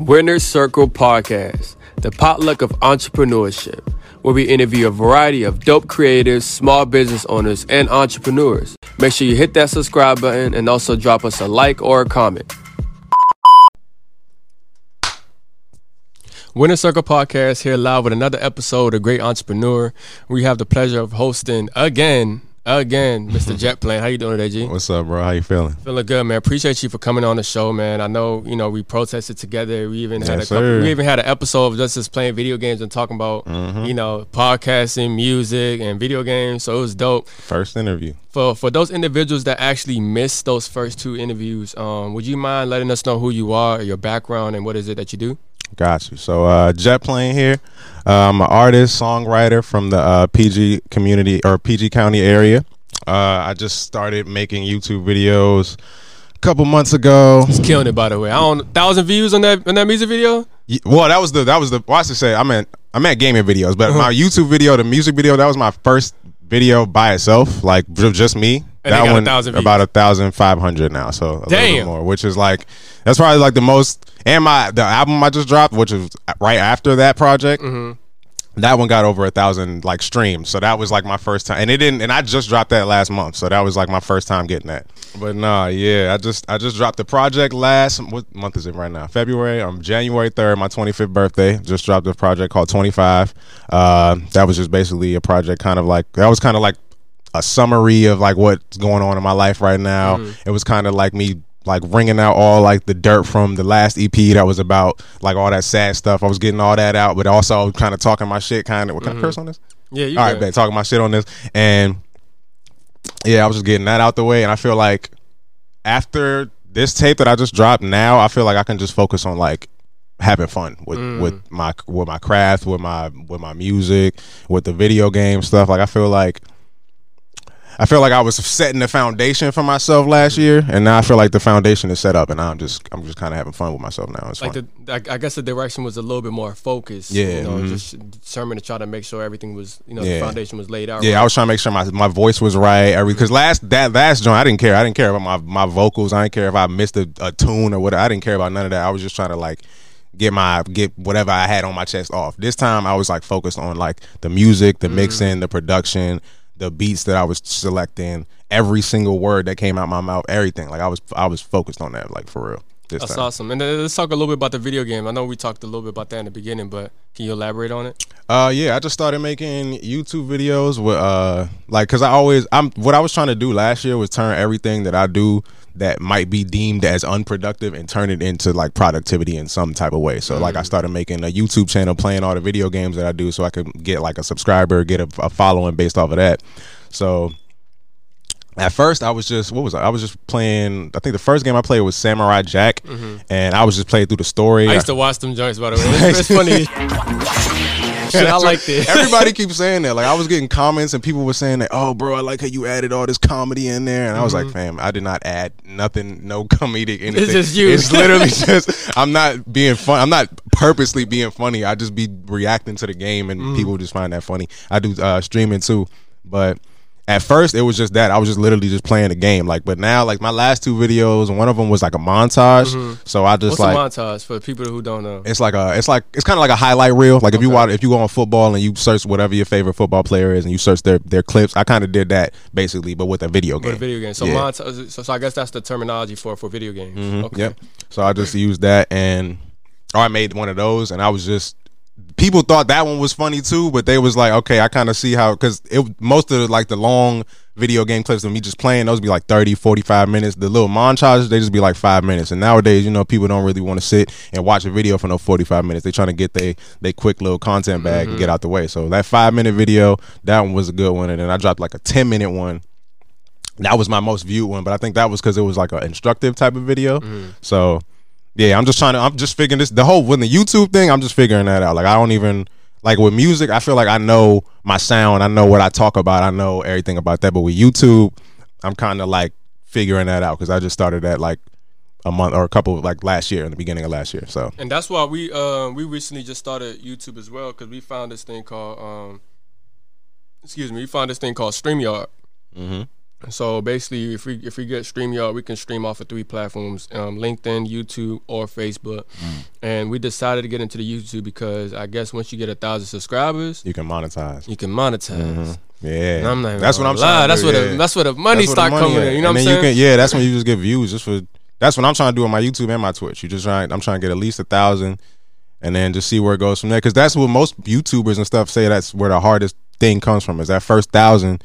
Winner's Circle Podcast, the potluck of entrepreneurship, where we interview a variety of dope creators, small business owners, and entrepreneurs. Make sure you hit that subscribe button and also drop us a like or a comment. Winner Circle Podcast here live with another episode of Great Entrepreneur. We have the pleasure of hosting again again, Mr. Jet Plane. How you doing today, G? What's up, bro? How you feeling? Feeling good, man. Appreciate you for coming on the show, man. I know you know we protested together. We even had Yes, a couple, we even had an episode of just us playing video games and talking about Mm-hmm. you know podcasting, music, and video games. So it was dope. First interview. For for those individuals that actually missed those first two interviews, um, would you mind letting us know who you are, your background, and what is it that you do? Got you. So, uh, Jet Plane here. Uh, I'm an artist, songwriter from the uh, PG community or PG County area. Uh, I just started making YouTube videos a couple months ago. It's killing it, by the way. I don't thousand views on that on that music video. Y- Well, that was the that was the. Well, I should say I meant I meant gaming videos, but Uh-huh. my YouTube video, the music video, that was my first video by itself, like just me. And that got a one thousand views. about a thousand five hundred now, so a little Damn. bit more, which is like that's probably like the most. And my the album I just dropped, which is right after that project. Mm-hmm. That one got over a thousand like streams, so that was like my first time, and it didn't. And I just dropped that last month, so that was like my first time getting that. But nah, yeah, I just I just dropped the project last. What month is it right now? February. Um, January third, my twenty fifth birthday. Just dropped a project called Twenty Five. Uh, that was just basically a project, kind of like that was kind of like a summary of like what's going on in my life right now. It was kind of like me like wringing out all like the dirt from the last EP that was about like all that sad stuff. I was getting all that out, but also kind of talking my shit. Kind of what kind of curse on this? Yeah, you all right, man, talking my shit on this, and yeah, I was just getting that out the way, and I feel like after this tape that I just dropped, now I feel like I can just focus on like having fun with Mm. with my with my craft, with my with my music, with the video game stuff. Like I feel like. I feel like I was setting the foundation for myself last year, and now I feel like the foundation is set up, and I'm just I'm just kind of having fun with myself now. It's like fun. the I, guess the direction was a little bit more focused. Yeah, you know, mhm. just determined to try to make sure everything was you know Yeah. the foundation was laid out. Yeah, I was trying to make sure my my voice was right. Every because last that last joint, I didn't care. I didn't care about my my vocals. I didn't care if I missed a, a tune or whatever. I didn't care about none of that. I was just trying to like get my get whatever I had on my chest off. This time, I was like focused on like the music, the Mm. mixing, the production, the beats that I was selecting, every single word that came out my mouth, everything. Like I was I was focused on that, like for real. That's time. awesome. And then let's talk a little bit about the video game. I know we talked a little bit about that in the beginning, but can you elaborate on it? Uh yeah, I just started making YouTube videos with uh like cuz I always I'm what I was trying to do last year was turn everything that I do that might be deemed as unproductive and turn it into like productivity in some type of way. So like I mm. started making a YouTube channel playing all the video games that I do so I could get like a subscriber, get a, a following based off of that. So at first I was just what was I? I was just playing I think the first game I played was Samurai Jack mm-hmm. and I was just playing through the story. I used to watch them joints, by the way. It's funny. Shit, I like this. Everybody keeps saying that. Like I was getting comments and people were saying that, "Oh, bro, I like how you added all this comedy in there." And I was like, "Fam, I did not add nothing, no comedic anything. Mm-hmm. just you. It's literally just I'm not being fun. I'm not purposely being funny. I just be reacting to the game, and Mm. people just find that funny. I do uh, streaming too, but." At first, it was just that I was just literally just playing the game, like. But now, like my last two videos, one of them was like a montage. So I just Mm-hmm. What's like a montage for people who don't know? it's like a, it's like it's kind of like a highlight reel. Like if you watch, if you go on football and you search whatever your favorite football player is, and you search their their clips. I kind of did that basically, but with a video game. the video game. So Yeah. montage. So, so I guess that's the terminology for for video games. Mhm, Okay. Yep. So I just used that, and or I made one of those, and I was just people thought that one was funny too, but they was like, okay, I kind of see how because it most of the, like the long video game clips of me just playing those be like 30 45 minutes. The little montages they just be like five minutes. And nowadays you know people don't really want to sit and watch a video for no 45 minutes. They trying to get they they quick little content bag and mm-hmm. get out the way. So that five minute video that one was a good one. And then i dropped like a 10 minute one. That was my most viewed one, but I think that was because it was like an instructive type of video. Mm-hmm. So yeah, I'm just trying to. I'm just figuring this. The whole when the YouTube thing, I'm just figuring that out. Like I don't even like with music. I feel like I know my sound. I know what I talk about. I know everything about that. But with YouTube, I'm kind of like figuring that out because I just started that like a month or a couple like last year in the beginning of last year. So And that's why we uh, we recently just started YouTube as well because we found this thing called um, excuse me, we found this thing called StreamYard. Mhm. So basically, if we if we get StreamYard, we can stream off of three platforms: um, LinkedIn, YouTube, or Facebook. Mm. And we decided to get into the YouTube because I guess once you get a thousand subscribers, You can monetize. you can monetize. Yeah, And I'm not that's what I'm lie. That's do, where yeah. the that's where the money That's where the start coming at. in. You know and what I'm saying? You can, yeah, that's when you just get views. Just for that's what I'm trying to do on my YouTube and my Twitch. You just trying. I'm trying to get at least a thousand, and then just see where it goes from there. Because that's what most YouTubers and stuff say. That's where the hardest thing comes from. Is that first thousand.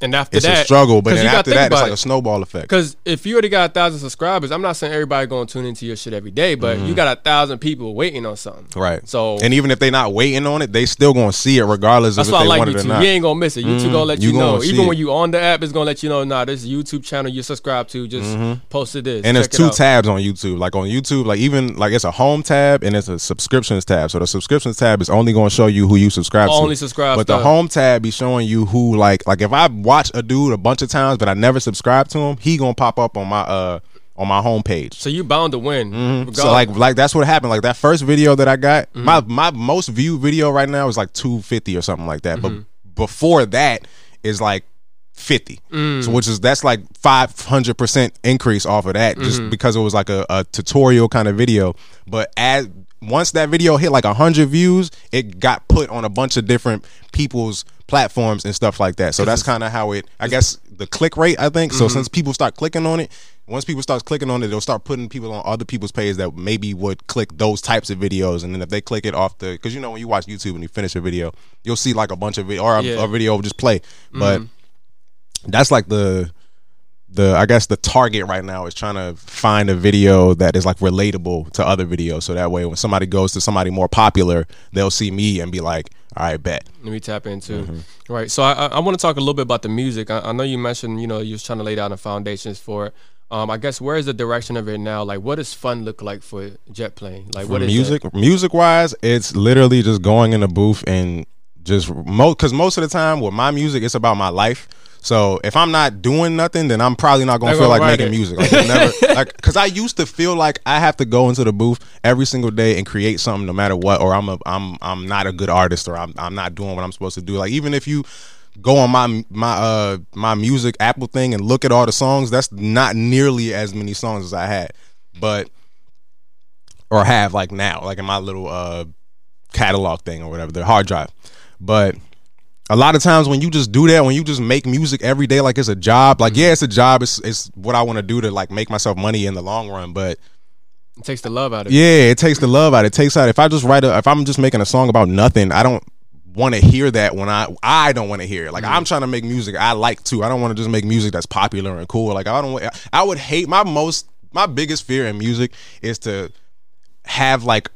And after It's that, a struggle, but then after that, it's like it. a snowball effect. Because if you already got a thousand subscribers, I'm not saying everybody going to tune into your shit every day, but you got a thousand people waiting on something. Mm-hmm. Right. So and even if they're not waiting on it, they still gonna see it regardless that's of if why I they like want it or not. You ain't gonna miss it. YouTube gonna let You you, know. gonna see Even when you on the app, it's gonna let you know. Nah, this YouTube channel you subscribe to. Just posted this. Mm-hmm. and there's two tabs on YouTube. Like on YouTube, like even like it's a home tab and it's a subscriptions tab. So the subscriptions tab is only going to show you who you subscribe to. Only subscribe But the home tab be showing you who like like if I watch a dude a bunch of times but I never subscribe to him, he gonna pop up on my uh on my homepage. So you bound to win. Mm-hmm. So like like that's what happened. Like that first video that I got, Mm-hmm. my my most viewed video right now is like two fifty or something like that. Mm-hmm. But before that is like fifty. Mm. So which is that's like five hundred percent increase off of that just Mm-hmm. because it was like a, a tutorial kind of video. But as once that video hit like hundred views, it got put on a bunch of different people's platforms and stuff like that. So that's kind of how it. I guess the click rate. I think Mm-hmm. so. Since people start clicking on it, once people start clicking on it, they'll start putting people on other people's pages that maybe would click those types of videos. And then if they click it off the, because you know when you watch YouTube and you finish a video, you'll see like a bunch of video or a, Yeah. a video will just play. But that's like the the I guess the target right now is trying to find a video that is like relatable to other videos. So that way when somebody goes to somebody more popular, they'll see me and be like, all right, bet. Let me tap into Mm-hmm. right. So I, I, want to talk a little bit about the music. I, I know you mentioned you know you was trying to lay down the foundations for it. Um, I guess where is the direction of it now? Like, what does fun look like for jet plane? Like, what is music music wise, it's literally just going in the booth and just most because most of the time with my music, it's about my life. So if I'm not doing nothing, then I'm probably not gonna Not feel gonna like making it. music. Like, never, like, cause I used to feel like I have to go into the booth every single day and create something, no matter what, or I'm a, I'm, I'm not a good artist, or I'm, I'm not doing what I'm supposed to do. Like even if you go on my, my, uh, my music Apple thing and look at all the songs, that's not nearly as many songs as I had, but or have like now, like in my little uh catalog thing or whatever, the hard drive. But a lot of times when you just do that, when you just make music every day like it's a job, like mm-hmm. yeah, it's a job, it's it's what I want to do to like make myself money in the long run, but It takes the love out of it. yeah, it takes the love out. Of it takes out if I just write a if I'm just making a song about nothing, I don't want to hear that when I I don't want to hear it. Like I'm mm-hmm. trying to make music I like to. I don't want to just make music that's popular and cool. Like I don't I would hate my most my biggest fear in music is to have like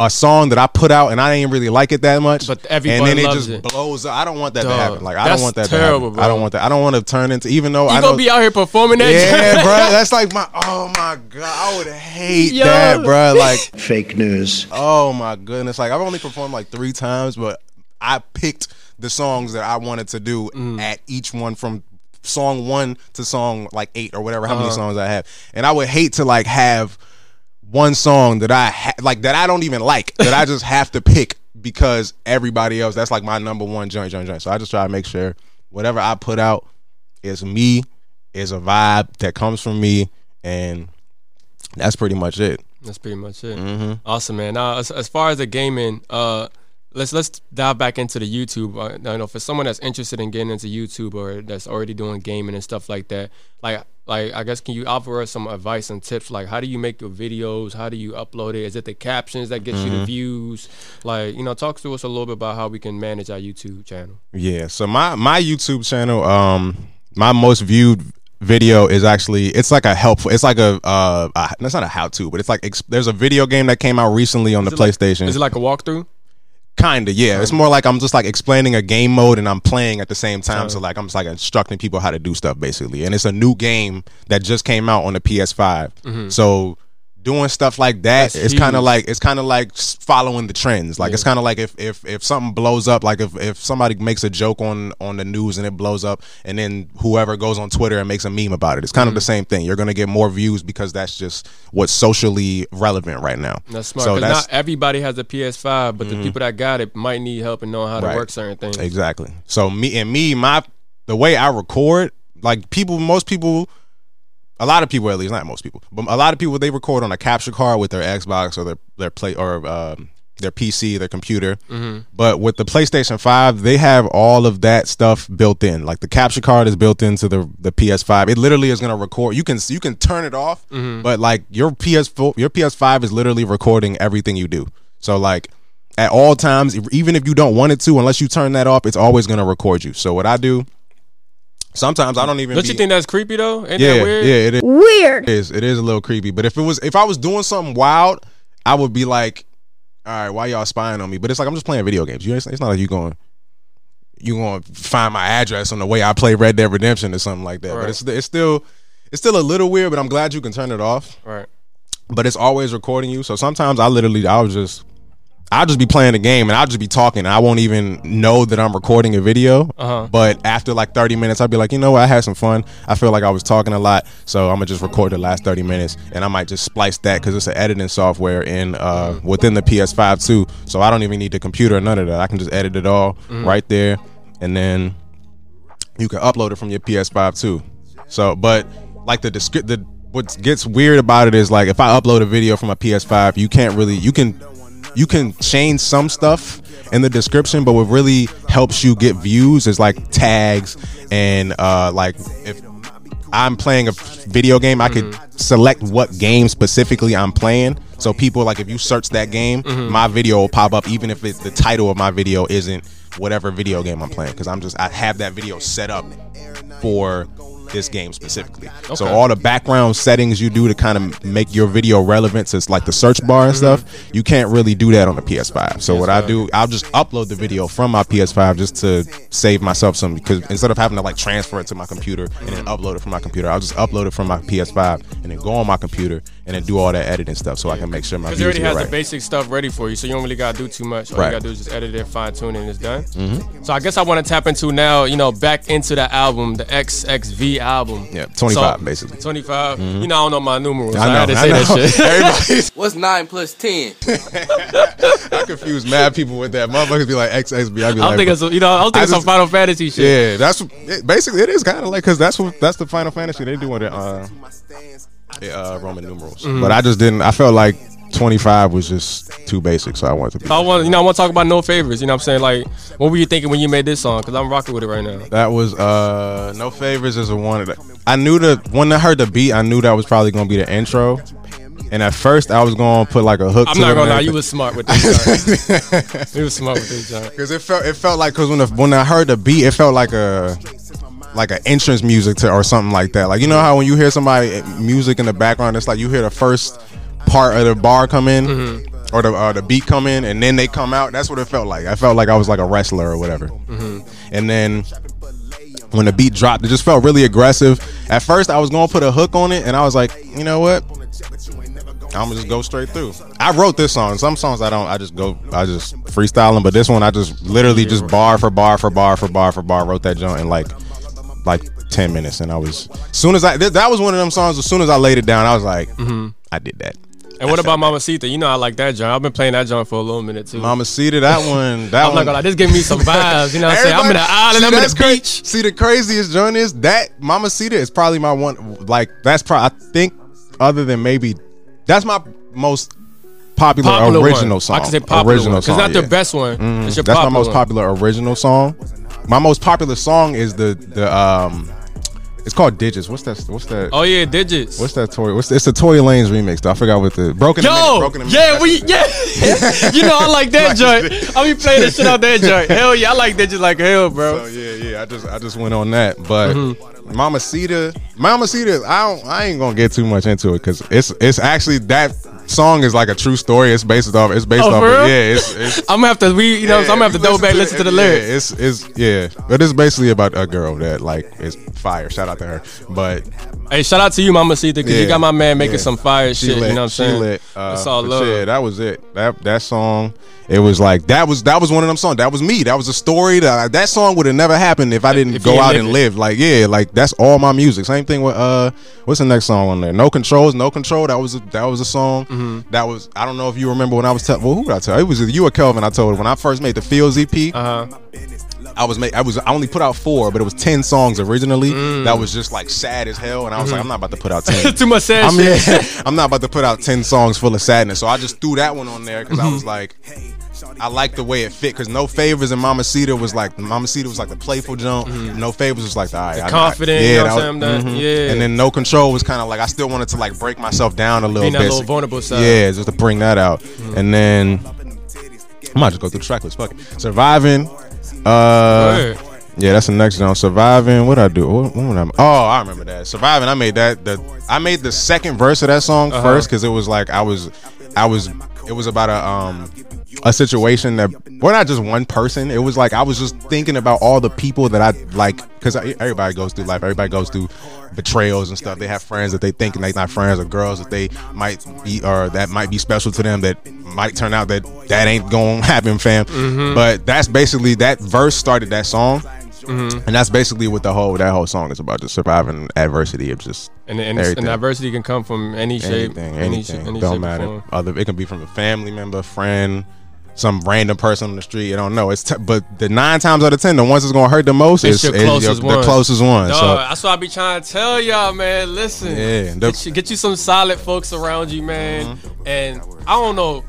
a song that I put out and I didn't really like it that much, But and everybody then it loves just it. blows. up. I don't want that to happen. Like I don't want that terrible, to happen. I don't want that. I don't want to turn into even though I You I gonna know be out here performing that? yeah, bro. That's like my oh my god. I would hate Yo. that, bro. Like Fake news. Oh my goodness! Like I've only performed like three times, but I picked the songs that I wanted to do Mm. at each one from song one to song like eight or whatever how Uh-huh. many songs I have, and I would hate to like have one song that I ha- like that I don't even like that I just have to pick because everybody else that's like my number one joint joint joint. So I just try to make sure whatever I put out is me, is a vibe that comes from me, and that's pretty much it. That's pretty much it. Mm-hmm. Awesome, man. Now, as, as far as the gaming, uh, let's let's dive back into the YouTube. Uh, you know, for someone that's interested in getting into YouTube or that's already doing gaming and stuff like that, like like I guess can you offer us some advice and tips? Like, how do you make your videos? How do you upload it? Is it the captions that gets Mm-hmm. you the views? Like, you know, talk to us a little bit about how we can manage our YouTube channel. Yeah. So my my YouTube channel, um, my most viewed video is actually it's like a helpful. It's like a uh, that's not a how to, but it's like ex- there's a video game that came out recently on the it like- PlayStation. Is it like a walkthrough? Kinda, yeah. It's more like I'm just like explaining a game mode and I'm playing at the same time. So like I'm just like instructing people how to do stuff basically. And it's a new game that just came out on the PS5. Mm-hmm. So doing stuff like that That's is kind of like it's kind of like following the trends. Like it's kind of like if if if something blows up, like if if somebody makes a joke on on the news and it blows up, and then whoever goes on Twitter and makes a meme about it, it's kind of the mm. same thing. You're gonna get more views because that's just what's socially relevant right now. That's smart. So that's not everybody has a PS5, but the mm-hmm. people that got it might need help in knowing how to Right. work certain things. Exactly. So me and me, my the way I record, like people, most people, a lot of people at least, not most people, but a lot of people they record on a capture card with their Xbox or their their play or um, their PC, their computer. Mm-hmm. But with the PlayStation Five, they have all of that stuff built in. Like the capture card is built into the the PS5. It literally is going to record. You can you can turn it off, Mm-hmm. but like your PS4, your PS5 is literally recording everything you do. So like at all times, even if you don't want it to, unless you turn that off, it's always going to record you. So what I do. Sometimes I don't even. Don't be- you think that's creepy though? Ain't yeah, that weird? yeah, it is. Weird. It is. It is a little creepy. But if it was, if I was doing something wild, I would be like, "All right, why y'all spying on me?" But it's like I'm just playing video games. You, it's, it's not like you going, you going to find my address on the way I play Red Dead Redemption or something like that. Right. But it's it's still it's still a little weird. But I'm glad you can turn it off. Right. But it's always recording you. So sometimes I literally I'll just. I'll just be playing the game and I'll just be talking and I won't even know that I'm recording a video. Uh-huh. But after like 30 minutes, I'll be like, you know what? I had some fun. I feel like I was talking a lot. So I'm going to just record the last 30 minutes and I might just splice that because it's an editing software in uh, within the PS5 too. So I don't even need the computer or none of that. I can just edit it all right there. And then you can upload it from your PS5 too. So, but like the the what gets weird about it is like if I upload a video from a PS5, you can't really you can you can change some stuff in the description, but what really helps you get views is like tags and uh like if I'm playing a video game, I could select what game specifically I'm playing. So people like if you search that game, my video will pop up even if it's the title of my video isn't whatever video game I'm playing because I'm just I have that video set up for this game specifically. So all the background settings you do to kind of make your video relevant to like the search bar and mm-hmm. stuff, you can't really do that on the PS5. So what I do, I'll just upload the video from my PS5 just to save myself some because instead of having to like transfer it to my computer and then upload it from my computer, I'll just upload it from my PS5 and then go on my computer and then do all that editing stuff so I can make sure my Because it already are has right. the basic stuff ready for you, so you don't really gotta do too much. All Right. you gotta do is just edit it, fine tune it, and it's done. So I guess I want to tap into now, you know, back into the album, the XXV album. Yeah, 25 So- basically. Mm-hmm. 25. You know, I don't know my numerals. so I I, know, had to I say know. that shit. Everybody's What's nine plus ten? I confuse mad people with that. Motherfuckers be like XXB. I be I'm like, thinking, some, you know, I'm thinking I some just- Final Fantasy shit. Yeah, that's it, basically it is kind of like because that's what that's the Final Fantasy they do with it. Uh, yeah, uh, Roman numerals. Mm-hmm. But I just didn't. I felt like 25 was just too basic, so I wanted to be. I want, you know, I want to talk about no favors. You know what I'm saying? Like, what were you thinking when you made this song? Because I'm rocking with it right now. That was uh no favors is a one. That, I knew the when I heard the beat, I knew that was probably gonna be the intro. And at first, I was gonna put like a hook. I'm to not it gonna lie, you everything. was smart with this. Joint. you was smart with this, John. Cause it felt it felt like cause when the, when I heard the beat, it felt like a like an entrance music to or something like that. Like you know how when you hear somebody eh, music in the background, it's like you hear the first part of the bar come in Mm-hmm. or the uh, the beat come in, and then they come out. That's what it felt like. I felt like I was like a wrestler or whatever. Mm-hmm. And then when the beat dropped, it just felt really aggressive. At first, I was gonna put a hook on it, and I was like, you know what? I'm gonna just go straight through. I wrote this song. Some songs I don't. I just go. I just freestyle them. But this one, I just literally just bar for bar for bar for bar for bar wrote that joint in like like ten minutes. And I was as soon as I th- that was one of them songs. As soon as I laid it down, I was like, mm-hmm. I did that. And what about Mama Sita? You know I like that joint. I've been playing that joint for a little minute too. Mama Sita, that one. That I'm one. not gonna lie, this give me some vibes. You know what I'm saying? I'm in the island, See, I'm in the cra- beach. See, the craziest joint is that Mama Sita is probably my one. Like that's probably I think other than maybe that's my most popular, Popular original one. song. I can say popular original one. song. It's not yeah. the best one. It's your That's my most one. popular original song. My most popular song is the the um. It's called Digits. What's that? What's that? Oh yeah, digits. What's that toy? What's it's the Tory Lanez remix? Though I forgot what the broken. a minute, Yo, Broke in a Minute. yeah, we yeah. you know I like that joint. I be playing this shit out that joint. Hell yeah, I like that just like hell, bro. So yeah, yeah. I just I just went on that, but Mm-hmm. Mama Sita, Mama Sita. I don't. I ain't gonna get too much into it because it's it's actually that song is like a true story. It's based off. It's based Oh, off. for Of, real? yeah. It's, it's I'm gonna have to we you know so I'm gonna have to double back listen to the lyrics. Yeah, it's it's yeah, but it's basically about a girl that like is fire. Shout out to her, but Hey, shout out to you, Mama Sita, because you got my man making yeah. some fire she shit. lit. You know what I'm saying? lit. Uh, That's all love. Yeah, that was it. That that song. It was like that was that was one of them songs. That was me. That was a story. That that song would have never happened if I didn't If go out and it. live. Like yeah, like that's all my music. Same thing with uh, what's the next song on there? No controls, no control. That was a, that was a song. Mm-hmm. That was I don't know if you remember when I was telling. Well, who did I tell? It was you or Kelvin. I told when I first made the Fields EP. Uh huh. I was make I was I only put out four, but it was ten songs originally. Mm. That was just like sad as hell, and I was like, mm-hmm. I'm not about to put out ten. Too much sad I'm, yeah, I'm not about to put out ten songs full of sadness, so I just threw that one on there because I mm-hmm. was like, I like the way it fit. Because No Favors and Mama Cita was like Mama Cita was like the playful jump. Mm-hmm. No Favors was like the, all right, I- I- confident, you know what that I'm saying? mhm. Yeah. And then No Control was kind of like I still wanted to like break myself down a little Being that little vulnerable side. Yeah, just to bring that out. And then I might just go through the track list. Fuck it. Surviving. Uh, yeah, that's the next one. Surviving. What I do? What, what I, oh, I remember that. Surviving. I made that. The I made the second verse of that song Uh-huh. first because it was like I was, I was. It was about a um a situation that we're not just one person. It was like I was just thinking about all the people that I like because everybody goes through life. Everybody goes through betrayals and stuff. They have friends that they think they're not friends or girls that they might be or that might be special to them that might turn out that that ain't gonna happen, fam. Mm-hmm. But that's basically that verse started that song. Mm-hmm. And that's basically what the whole that whole song is about: just surviving adversity of just And, and, and diversity can come from any shape, anything, any, anything. sh- any don't shape matter. Other, it can be from a family member, friend, some random person on the street. I don't know. It's t- but the nine times out of ten, the ones that's gonna hurt the most It's is, your is closest the closest one. Dog, so that's what I be trying to tell y'all, man. Listen, Yeah, the- get, you, get you some solid folks around you, man. Mm-hmm. And I don't know.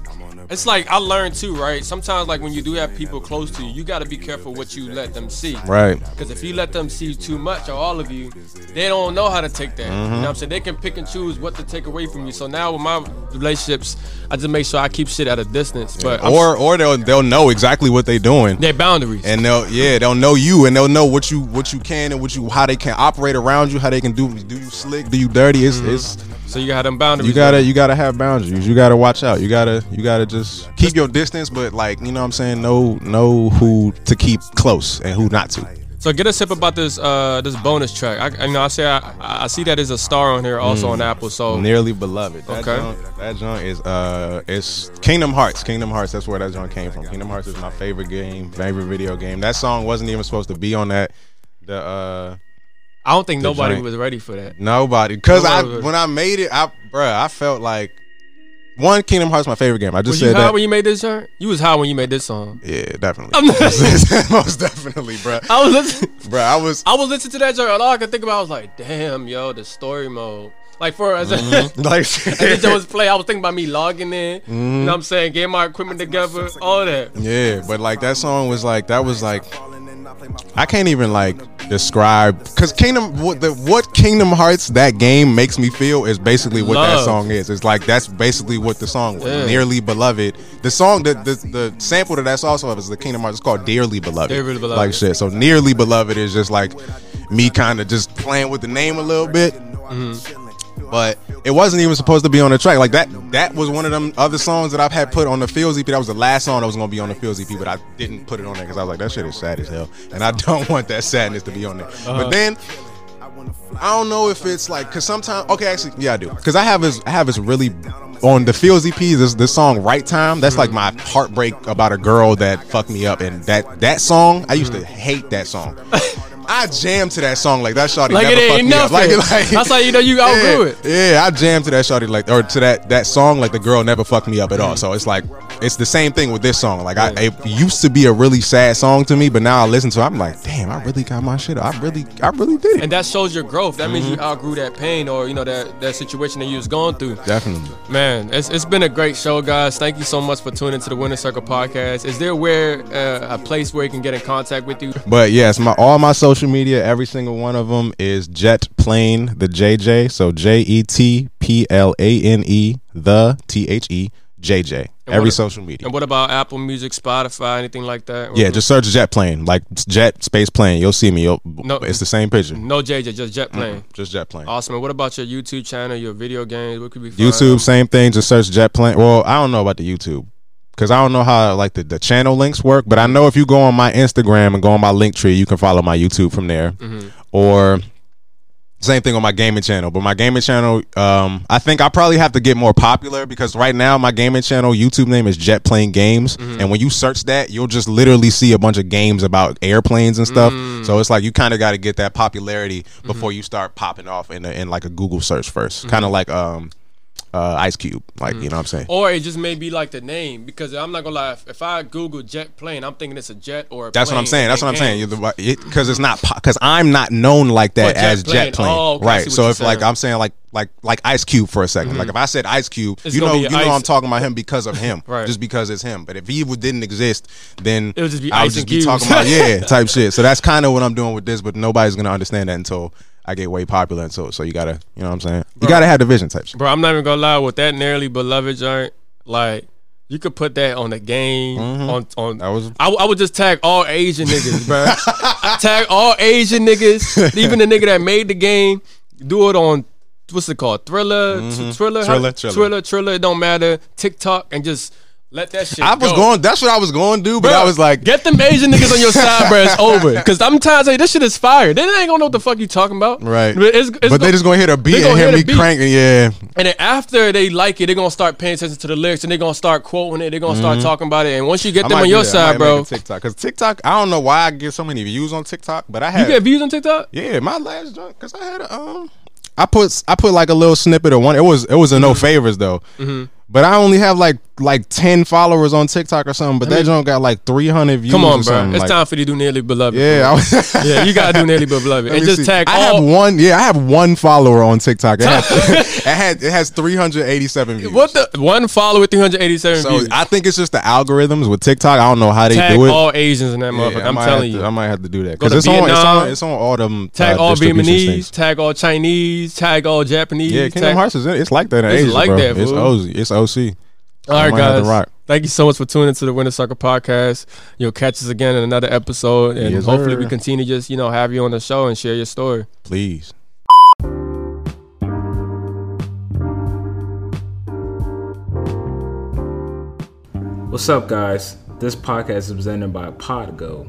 It's like I learned too, right? Sometimes, like when you do have people close to you, you got to be careful what you let them see. right, Because if you let them see too much, or all of you, they don't know how to take that. You mm-hmm. know what I'm saying? They can pick and choose what to take away from you. So now with my relationships, I just make sure I keep shit at a distance. But I'm- or or they'll they'll know exactly what they're doing. their boundaries. And they'll yeah they'll know you and they'll know what you what you can and what you how they can operate around you how they can do do you slick do you dirty it's it's so you got them boundaries. you gotta you gotta have boundaries you gotta watch out you gotta you gotta just keep your distance but like you know what I'm saying know know who to keep close and who not to So get a sip about this uh this bonus track. I, I you know I say I, I see that as a star on here also on Apple. So nearly beloved that Okay. joint, that joint is uh it's Kingdom Hearts Kingdom Hearts that's where that joint came from Kingdom Hearts is my favorite game favorite video game that song wasn't even supposed to be on that the uh I don't think nobody joint. was ready for that. Nobody, because I when I made it, I bruh, I felt like one Kingdom Hearts my favorite game. I just Was you said high that. when you made this song? You was high when you made this song. yeah, definitely, I'm most definitely, bruh. I was listening. Bruh, I was I was listening to that joint. All I could think about was like, damn, yo, the story mode. Like for as Mm-hmm. like as the joint was play, I was thinking about me logging in. You know what I'm saying? Getting my equipment together, all that. yeah, but like that song was like that was like I can't even like describe because Kingdom what the what Kingdom Hearts that game makes me feel is basically what that song is. It's like that's basically what the song was. Yeah. Nearly beloved. The song the, the the sample that that's also of is the Kingdom Hearts. It's called Dearly Beloved. Dearly Beloved. Like shit. So nearly beloved is just like me kind of just playing with the name a little bit. Mm-hmm. But it wasn't even supposed to be on the track. Like that that was one of them other songs that I've had put on the Fields EP. That was the last song that was gonna be on the Fields EP, but I didn't put it on there because I was like, that shit is sad as hell. And I don't want that sadness to be on there. But uh-huh. then I don't know if it's like because sometimes okay, actually, yeah, I do. Because I have this I have this really on the Fields EP, this this song Right Time, that's like my heartbreak about a girl that fucked me up. And that that song, I used to hate that song. I jammed to that song like that shawty Like never it fucked ain't me up. nothing. Like, like, That's how you know you outgrew yeah, it. Yeah, I jammed to that shawty like or to that that song like the girl never fucked me up at all. So it's like it's the same thing with this song. Like I it used to be a really sad song to me, but now I listen to it, I'm like, damn, I really got my shit. I really I really did it. And that shows your growth. That means Mm-hmm. you outgrew that pain or you know that that situation that you was going through. Definitely. Man, it's, it's been a great show, guys. Thank you so much for tuning to the Winner Circle podcast. Is there where uh, a place where you can get in contact with you? But yes, my all my social media, every single one of them is Jet Plane the JJ. So J E T P L A N E the T H E J J. Every what- social media. And what about Apple Music, Spotify, anything like that? Yeah, just search Jet Plane, like Jet Space Plane. You'll see me. You'll, No. it's the same picture. no JJ, just Jet Plane. Just Jet Plane. Awesome. And what about your YouTube channel, your video games? What could we find? YouTube, same thing. Just search Jet Plane. Well, I don't know about the YouTube because I don't know how like the, the channel links work. But I know if you go on my Instagram and go on my link tree, you can follow my YouTube from there. Mm-hmm. Or same thing on my gaming channel. But my gaming channel, um, I think I probably have to get more popular because right now my gaming channel YouTube name is Jet Plane Games, and when you search that, you'll just literally see a bunch of games about airplanes and stuff. So it's like you kind of got to get that popularity before you start popping off in a, in like a Google search 1st Kind of like um uh, Ice Cube. Like you know what I'm saying. Or it just may be like the name because I'm not gonna lie. If, if I Google jet plane, I'm thinking it's a jet or a That's what I'm saying. That's what I'm saying. Because it's not because I'm not known like that jet as plane. jet plane, Oh, okay, right? So if like. I'm saying like like like Ice Cube for a 2nd like if I said Ice Cube, It's you know you know I'm talking about him because of him, Right. Just because it's him. But if he didn't exist, then It would just be I would Ice just be Cubes. talking about yeah type shit. So that's kind of what I'm doing with this. But nobody's gonna understand that until I get way popular. And so so you gotta you know what I'm saying. You gotta have the vision type shit. Bro, I'm not even gonna lie. With that nearly beloved joint, like you could put that on the game. Mm-hmm. On on, That was- I, I would just tag all Asian niggas, bro. tag all Asian niggas, even the nigga that made the game. Do it on what's it called? Thriller, mm-hmm. t- thriller, Thriller. Triller, Triller. It don't matter. TikTok and just let that shit. I was go. going. That's what I was going to do. But Bro, I was like, get them Asian niggas on your side, bro. It's over. Cause I'm to tell this shit is fire. They ain't gonna know what the fuck you talking about, Right. But, it's, it's but they just gonna hear the beat and hear hear me beat. cranking. Yeah, And then after they like it, they're gonna start paying attention to the lyrics and they're gonna start quoting it. They're gonna start talking about it. And once you get them on your side, bro, TikTok because TikTok. I don't know why I get so many views on TikTok, but I have you get views on TikTok. yeah my last joint because I had a, um I put I put like a little snippet of one. It was it was a no Mm-hmm. favors though. But I only have like like ten followers on TikTok or something. But that joint got like three hundred views. Come on, bro. It's like, time for you to do nearly beloved. Yeah, I was, yeah. You gotta do nearly beloved and just see. tag I all. have one. Yeah, I have one follower on TikTok. It, had, it had it has three hundred eighty seven views. what the one follower, three hundred eighty-seven So views. I think it's just the algorithms with TikTok. I don't know how they tag do it. all Asians in that Yeah, motherfucker. I I'm telling to- you. I might have to do that because it's on, it's on it's on all them Tag uh, all Vietnamese, things. tag all Chinese, tag all Japanese. Yeah, Kingdom tag- Hearts is it's like that in It's Asia, like bro. that, it's fool. OZ, it's OC. All right, might have to guys. rock. Thank you so much for tuning into the Winner Circle podcast. You'll catch us again in another episode, and Yes, hopefully sir. we continue to just you know have you on the show and share your story. Please. What's up, guys? This podcast is presented by Podgo.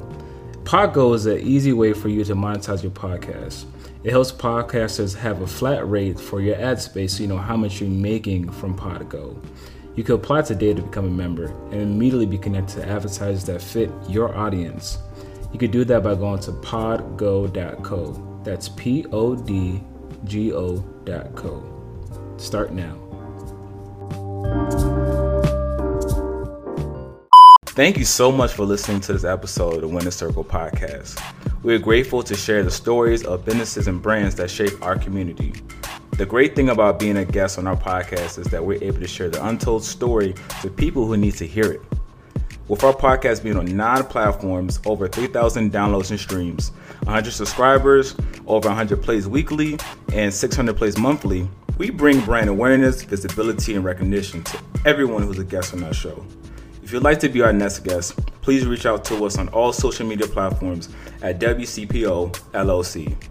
Podgo is an easy way for you to monetize your podcast. It helps podcasters have a flat rate for your ad space so you know how much you're making from Podgo. You can apply today to become a member and immediately be connected to advertisers that fit your audience. You can do that by going to podgo.co. That's P O D G O.co. Start now. Thank you so much for listening to this episode of the Winner Circle podcast. We are grateful to share the stories of businesses and brands that shape our community. The great thing about being a guest on our podcast is that we're able to share the untold story with people who need to hear it. With our podcast being on nine platforms, over 3,000 downloads and streams, 100 subscribers, over 100 plays weekly, and 600 plays monthly, we bring brand awareness, visibility, and recognition to everyone who's a guest on our show. If you'd like to be our next guest, please reach out to us on all social media platforms at WCPO LLC.